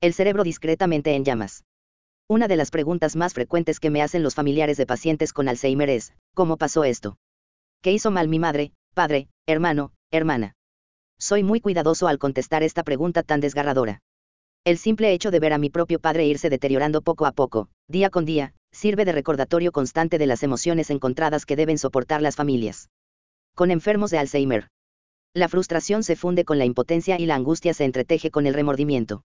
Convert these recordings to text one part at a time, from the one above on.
El cerebro discretamente en llamas. Una de las preguntas más frecuentes que me hacen los familiares de pacientes con Alzheimer es, ¿cómo pasó esto? ¿Qué hizo mal mi madre, padre, hermano, hermana? Soy muy cuidadoso al contestar esta pregunta tan desgarradora. El simple hecho de ver a mi propio padre irse deteriorando poco a poco, día con día, sirve de recordatorio constante de las emociones encontradas que deben soportar las familias. Con enfermos de Alzheimer. La frustración se funde con la impotencia y la angustia se entreteje con el remordimiento.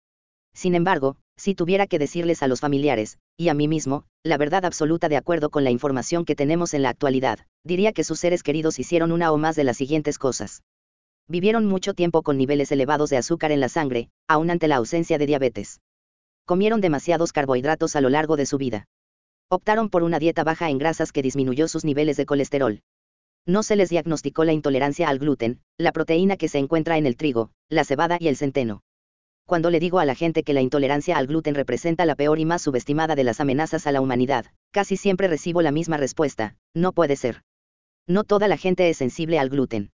Sin embargo, si tuviera que decirles a los familiares, y a mí mismo, la verdad absoluta de acuerdo con la información que tenemos en la actualidad, diría que sus seres queridos hicieron una o más de las siguientes cosas. Vivieron mucho tiempo con niveles elevados de azúcar en la sangre, aun ante la ausencia de diabetes. Comieron demasiados carbohidratos a lo largo de su vida. Optaron por una dieta baja en grasas que disminuyó sus niveles de colesterol. No se les diagnosticó la intolerancia al gluten, la proteína que se encuentra en el trigo, la cebada y el centeno. Cuando le digo a la gente que la intolerancia al gluten representa la peor y más subestimada de las amenazas a la humanidad, casi siempre recibo la misma respuesta, no puede ser. No toda la gente es sensible al gluten.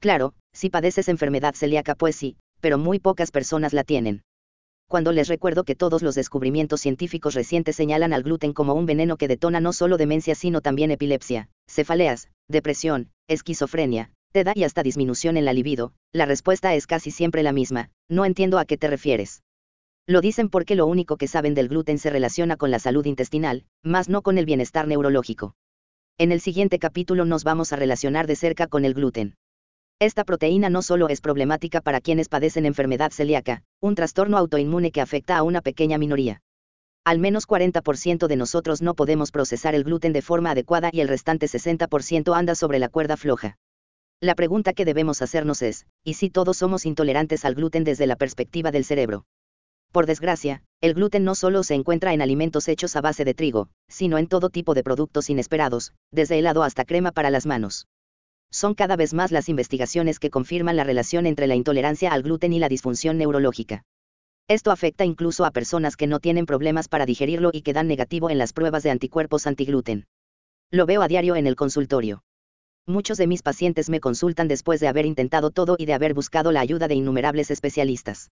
Claro, si padeces enfermedad celíaca pues sí, pero muy pocas personas la tienen. Cuando les recuerdo que todos los descubrimientos científicos recientes señalan al gluten como un veneno que detona no solo demencia sino también epilepsia, cefaleas, depresión, esquizofrenia, te da y hasta disminución en la libido, la respuesta es casi siempre la misma, no entiendo a qué te refieres. Lo dicen porque lo único que saben del gluten se relaciona con la salud intestinal, más no con el bienestar neurológico. En el siguiente capítulo nos vamos a relacionar de cerca con el gluten. Esta proteína no solo es problemática para quienes padecen enfermedad celíaca, un trastorno autoinmune que afecta a una pequeña minoría. Al menos 40% de nosotros no podemos procesar el gluten de forma adecuada y el restante 60% anda sobre la cuerda floja. La pregunta que debemos hacernos es, ¿y si todos somos intolerantes al gluten desde la perspectiva del cerebro? Por desgracia, el gluten no solo se encuentra en alimentos hechos a base de trigo, sino en todo tipo de productos inesperados, desde helado hasta crema para las manos. Son cada vez más las investigaciones que confirman la relación entre la intolerancia al gluten y la disfunción neurológica. Esto afecta incluso a personas que no tienen problemas para digerirlo y que dan negativo en las pruebas de anticuerpos antigluten. Lo veo a diario en el consultorio. Muchos de mis pacientes me consultan después de haber intentado todo y de haber buscado la ayuda de innumerables especialistas.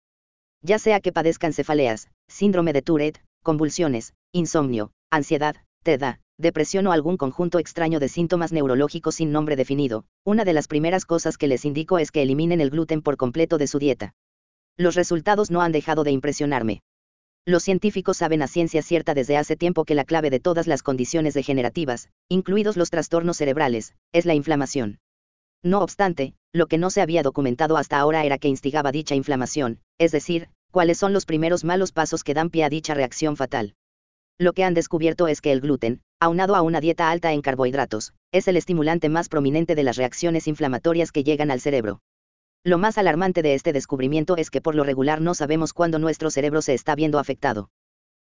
Ya sea que padezcan cefaleas, síndrome de Tourette, convulsiones, insomnio, ansiedad, TEDA, depresión o algún conjunto extraño de síntomas neurológicos sin nombre definido, una de las primeras cosas que les indico es que eliminen el gluten por completo de su dieta. Los resultados no han dejado de impresionarme. Los científicos saben a ciencia cierta desde hace tiempo que la clave de todas las condiciones degenerativas, incluidos los trastornos cerebrales, es la inflamación. No obstante, lo que no se había documentado hasta ahora era que instigaba dicha inflamación, es decir, cuáles son los primeros malos pasos que dan pie a dicha reacción fatal. Lo que han descubierto es que el gluten, aunado a una dieta alta en carbohidratos, es el estimulante más prominente de las reacciones inflamatorias que llegan al cerebro. Lo más alarmante de este descubrimiento es que por lo regular no sabemos cuándo nuestro cerebro se está viendo afectado.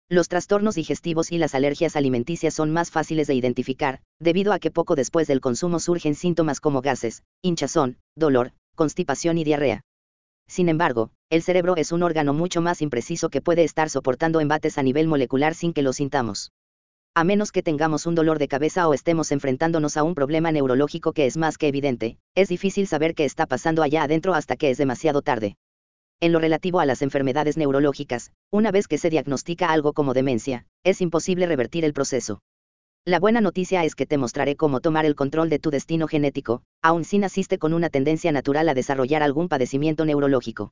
Los trastornos digestivos y las alergias alimenticias son más fáciles de identificar, debido a que poco después del consumo surgen síntomas como gases, hinchazón, dolor, constipación y diarrea. Sin embargo, el cerebro es un órgano mucho más impreciso que puede estar soportando embates a nivel molecular sin que lo sintamos a menos que tengamos un dolor de cabeza o estemos enfrentándonos a un problema neurológico que es más que evidente, es difícil saber qué está pasando allá adentro hasta que es demasiado tarde. En lo relativo a las enfermedades neurológicas, una vez que se diagnostica algo como demencia, es imposible revertir el proceso. La buena noticia es que te mostraré cómo tomar el control de tu destino genético, aun si naciste con una tendencia natural a desarrollar algún padecimiento neurológico.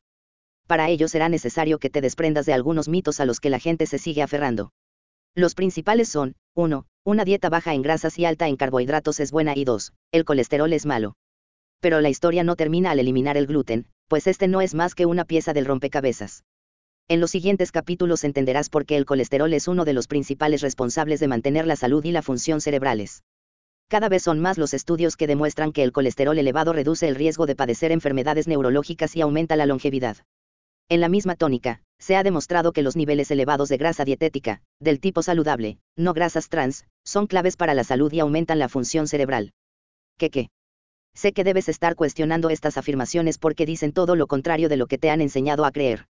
Para ello será necesario que te desprendas de algunos mitos a los que la gente se sigue aferrando. Los principales son, 1. Una dieta baja en grasas y alta en carbohidratos es buena y 2. El colesterol es malo. Pero la historia no termina al eliminar el gluten, pues este no es más que una pieza del rompecabezas. En los siguientes capítulos entenderás por qué el colesterol es uno de los principales responsables de mantener la salud y la función cerebrales. Cada vez son más los estudios que demuestran que el colesterol elevado reduce el riesgo de padecer enfermedades neurológicas y aumenta la longevidad. En la misma tónica, se ha demostrado que los niveles elevados de grasa dietética, del tipo saludable, no grasas trans, son claves para la salud y aumentan la función cerebral. ¿Qué qué? Sé que debes estar cuestionando estas afirmaciones porque dicen todo lo contrario de lo que te han enseñado a creer.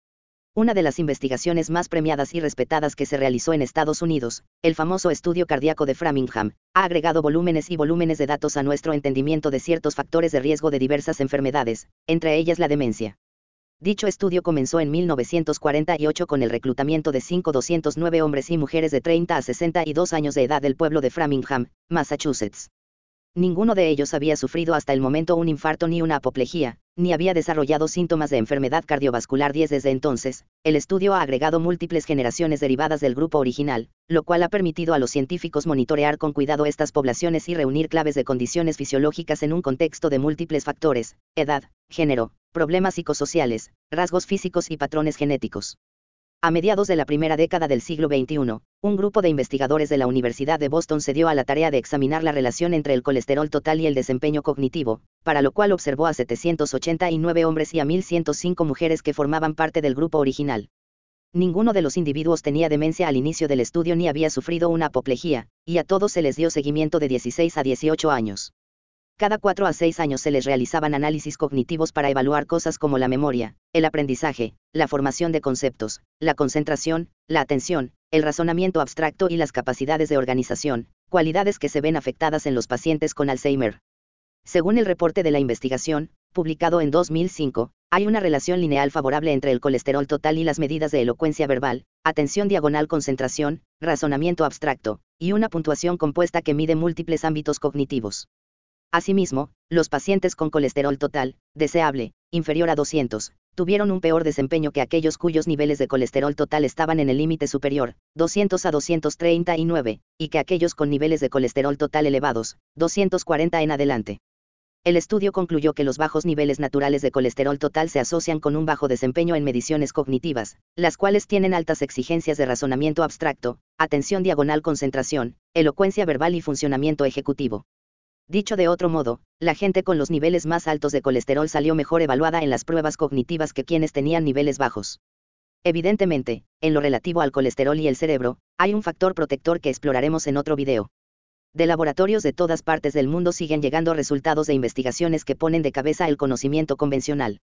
Una de las investigaciones más premiadas y respetadas que se realizó en Estados Unidos, el famoso estudio cardíaco de Framingham, ha agregado volúmenes y volúmenes de datos a nuestro entendimiento de ciertos factores de riesgo de diversas enfermedades, entre ellas la demencia. Dicho estudio comenzó en 1948 con el reclutamiento de 5.209 hombres y mujeres de 30 a 62 años de edad del pueblo de Framingham, Massachusetts. Ninguno de ellos había sufrido hasta el momento un infarto ni una apoplejía, ni había desarrollado síntomas de enfermedad cardiovascular 10 desde entonces. El estudio ha agregado múltiples generaciones derivadas del grupo original, lo cual ha permitido a los científicos monitorear con cuidado estas poblaciones y reunir claves de condiciones fisiológicas en un contexto de múltiples factores, edad, género, problemas psicosociales, rasgos físicos y patrones genéticos. A mediados de la primera década del siglo XXI, un grupo de investigadores de la Universidad de Boston se dio a la tarea de examinar la relación entre el colesterol total y el desempeño cognitivo, para lo cual observó a 789 hombres y a 1105 mujeres que formaban parte del grupo original. Ninguno de los individuos tenía demencia al inicio del estudio ni había sufrido una apoplejía, y a todos se les dio seguimiento de 16 a 18 años. Cada cuatro a seis años se les realizaban análisis cognitivos para evaluar cosas como la memoria, el aprendizaje, la formación de conceptos, la concentración, la atención, el razonamiento abstracto y las capacidades de organización, cualidades que se ven afectadas en los pacientes con Alzheimer. Según el reporte de la investigación, publicado en 2005, hay una relación lineal favorable entre el colesterol total y las medidas de elocuencia verbal, atención diagonal concentración, razonamiento abstracto, y una puntuación compuesta que mide múltiples ámbitos cognitivos. Asimismo, los pacientes con colesterol total, deseable, inferior a 200, tuvieron un peor desempeño que aquellos cuyos niveles de colesterol total estaban en el límite superior, 200 a 239, y que aquellos con niveles de colesterol total elevados, 240 en adelante. El estudio concluyó que los bajos niveles naturales de colesterol total se asocian con un bajo desempeño en mediciones cognitivas, las cuales tienen altas exigencias de razonamiento abstracto, atención diagonal concentración, elocuencia verbal y funcionamiento ejecutivo. Dicho de otro modo, la gente con los niveles más altos de colesterol salió mejor evaluada en las pruebas cognitivas que quienes tenían niveles bajos. Evidentemente, en lo relativo al colesterol y el cerebro, hay un factor protector que exploraremos en otro video. De laboratorios de todas partes del mundo siguen llegando resultados de investigaciones que ponen de cabeza el conocimiento convencional.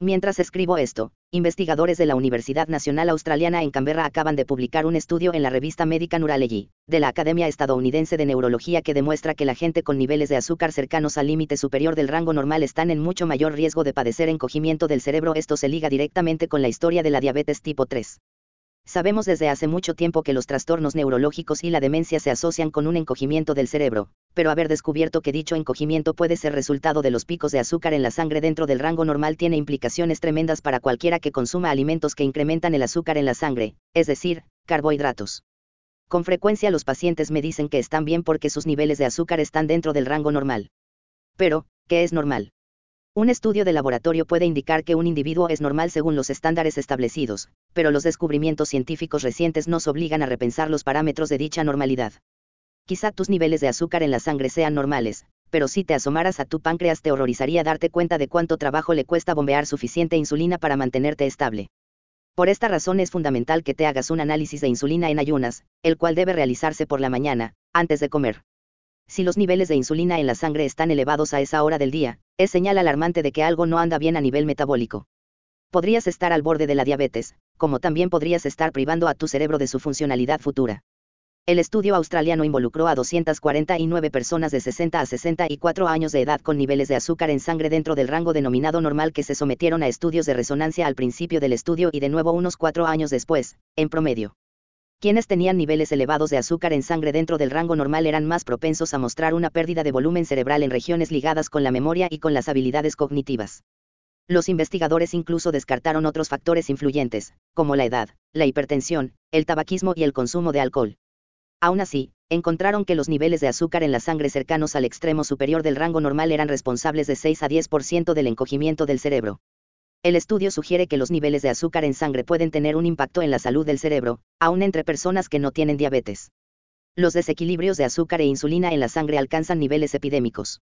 Mientras escribo esto, investigadores de la Universidad Nacional Australiana en Canberra acaban de publicar un estudio en la revista Medical Neurology, de la Academia Estadounidense de Neurología que demuestra que la gente con niveles de azúcar cercanos al límite superior del rango normal están en mucho mayor riesgo de padecer encogimiento del cerebro. Esto se liga directamente con la historia de la diabetes tipo 3. Sabemos desde hace mucho tiempo que los trastornos neurológicos y la demencia se asocian con un encogimiento del cerebro, pero haber descubierto que dicho encogimiento puede ser resultado de los picos de azúcar en la sangre dentro del rango normal tiene implicaciones tremendas para cualquiera que consuma alimentos que incrementan el azúcar en la sangre, es decir, carbohidratos. Con frecuencia los pacientes me dicen que están bien porque sus niveles de azúcar están dentro del rango normal. Pero, ¿qué es normal? Un estudio de laboratorio puede indicar que un individuo es normal según los estándares establecidos, pero los descubrimientos científicos recientes nos obligan a repensar los parámetros de dicha normalidad. Quizá tus niveles de azúcar en la sangre sean normales, pero si te asomaras a tu páncreas te horrorizaría darte cuenta de cuánto trabajo le cuesta bombear suficiente insulina para mantenerte estable. Por esta razón es fundamental que te hagas un análisis de insulina en ayunas, el cual debe realizarse por la mañana, antes de comer. Si los niveles de insulina en la sangre están elevados a esa hora del día, es señal alarmante de que algo no anda bien a nivel metabólico. Podrías estar al borde de la diabetes, como también podrías estar privando a tu cerebro de su funcionalidad futura. El estudio australiano involucró a 249 personas de 60 a 64 años de edad con niveles de azúcar en sangre dentro del rango denominado normal que se sometieron a estudios de resonancia al principio del estudio y de nuevo unos cuatro años después, en promedio. Quienes tenían niveles elevados de azúcar en sangre dentro del rango normal eran más propensos a mostrar una pérdida de volumen cerebral en regiones ligadas con la memoria y con las habilidades cognitivas. Los investigadores incluso descartaron otros factores influyentes, como la edad, la hipertensión, el tabaquismo y el consumo de alcohol. Aún así, encontraron que los niveles de azúcar en la sangre cercanos al extremo superior del rango normal eran responsables de 6 a 10% del encogimiento del cerebro. El estudio sugiere que los niveles de azúcar en sangre pueden tener un impacto en la salud del cerebro, aun entre personas que no tienen diabetes. Los desequilibrios de azúcar e insulina en la sangre alcanzan niveles epidémicos.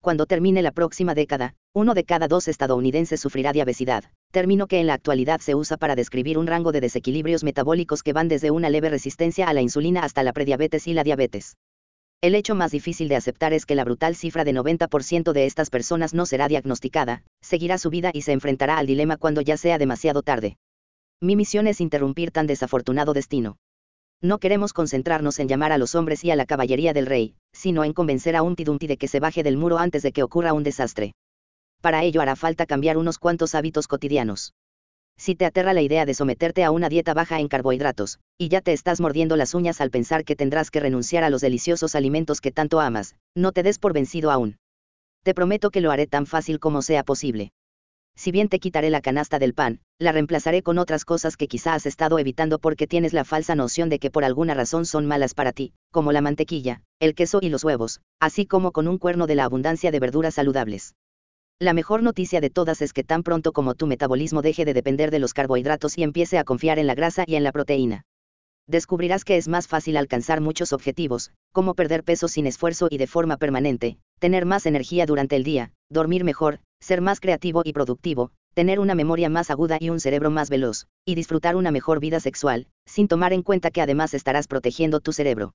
Cuando termine la próxima década, uno de cada dos estadounidenses sufrirá diabesidad, término que en la actualidad se usa para describir un rango de desequilibrios metabólicos que van desde una leve resistencia a la insulina hasta la prediabetes y la diabetes. El hecho más difícil de aceptar es que la brutal cifra de 90% de estas personas no será diagnosticada, seguirá su vida y se enfrentará al dilema cuando ya sea demasiado tarde. Mi misión es interrumpir tan desafortunado destino. No queremos concentrarnos en llamar a los hombres y a la caballería del rey, sino en convencer a Humpty Dumpty de que se baje del muro antes de que ocurra un desastre. para ello hará falta cambiar unos cuantos hábitos cotidianos. Si te aterra la idea de someterte a una dieta baja en carbohidratos, y ya te estás mordiendo las uñas al pensar que tendrás que renunciar a los deliciosos alimentos que tanto amas, no te des por vencido aún. Te prometo que lo haré tan fácil como sea posible. Si bien te quitaré la canasta del pan, la reemplazaré con otras cosas que quizá has estado evitando porque tienes la falsa noción de que por alguna razón son malas para ti, como la mantequilla, el queso y los huevos, así como con un cuerno de la abundancia de verduras saludables. La mejor noticia de todas es que tan pronto como tu metabolismo deje de depender de los carbohidratos y empiece a confiar en la grasa y en la proteína. Descubrirás que es más fácil alcanzar muchos objetivos, como perder peso sin esfuerzo y de forma permanente, tener más energía durante el día, dormir mejor, ser más creativo y productivo, tener una memoria más aguda y un cerebro más veloz, y disfrutar una mejor vida sexual, sin tomar en cuenta que además estarás protegiendo tu cerebro.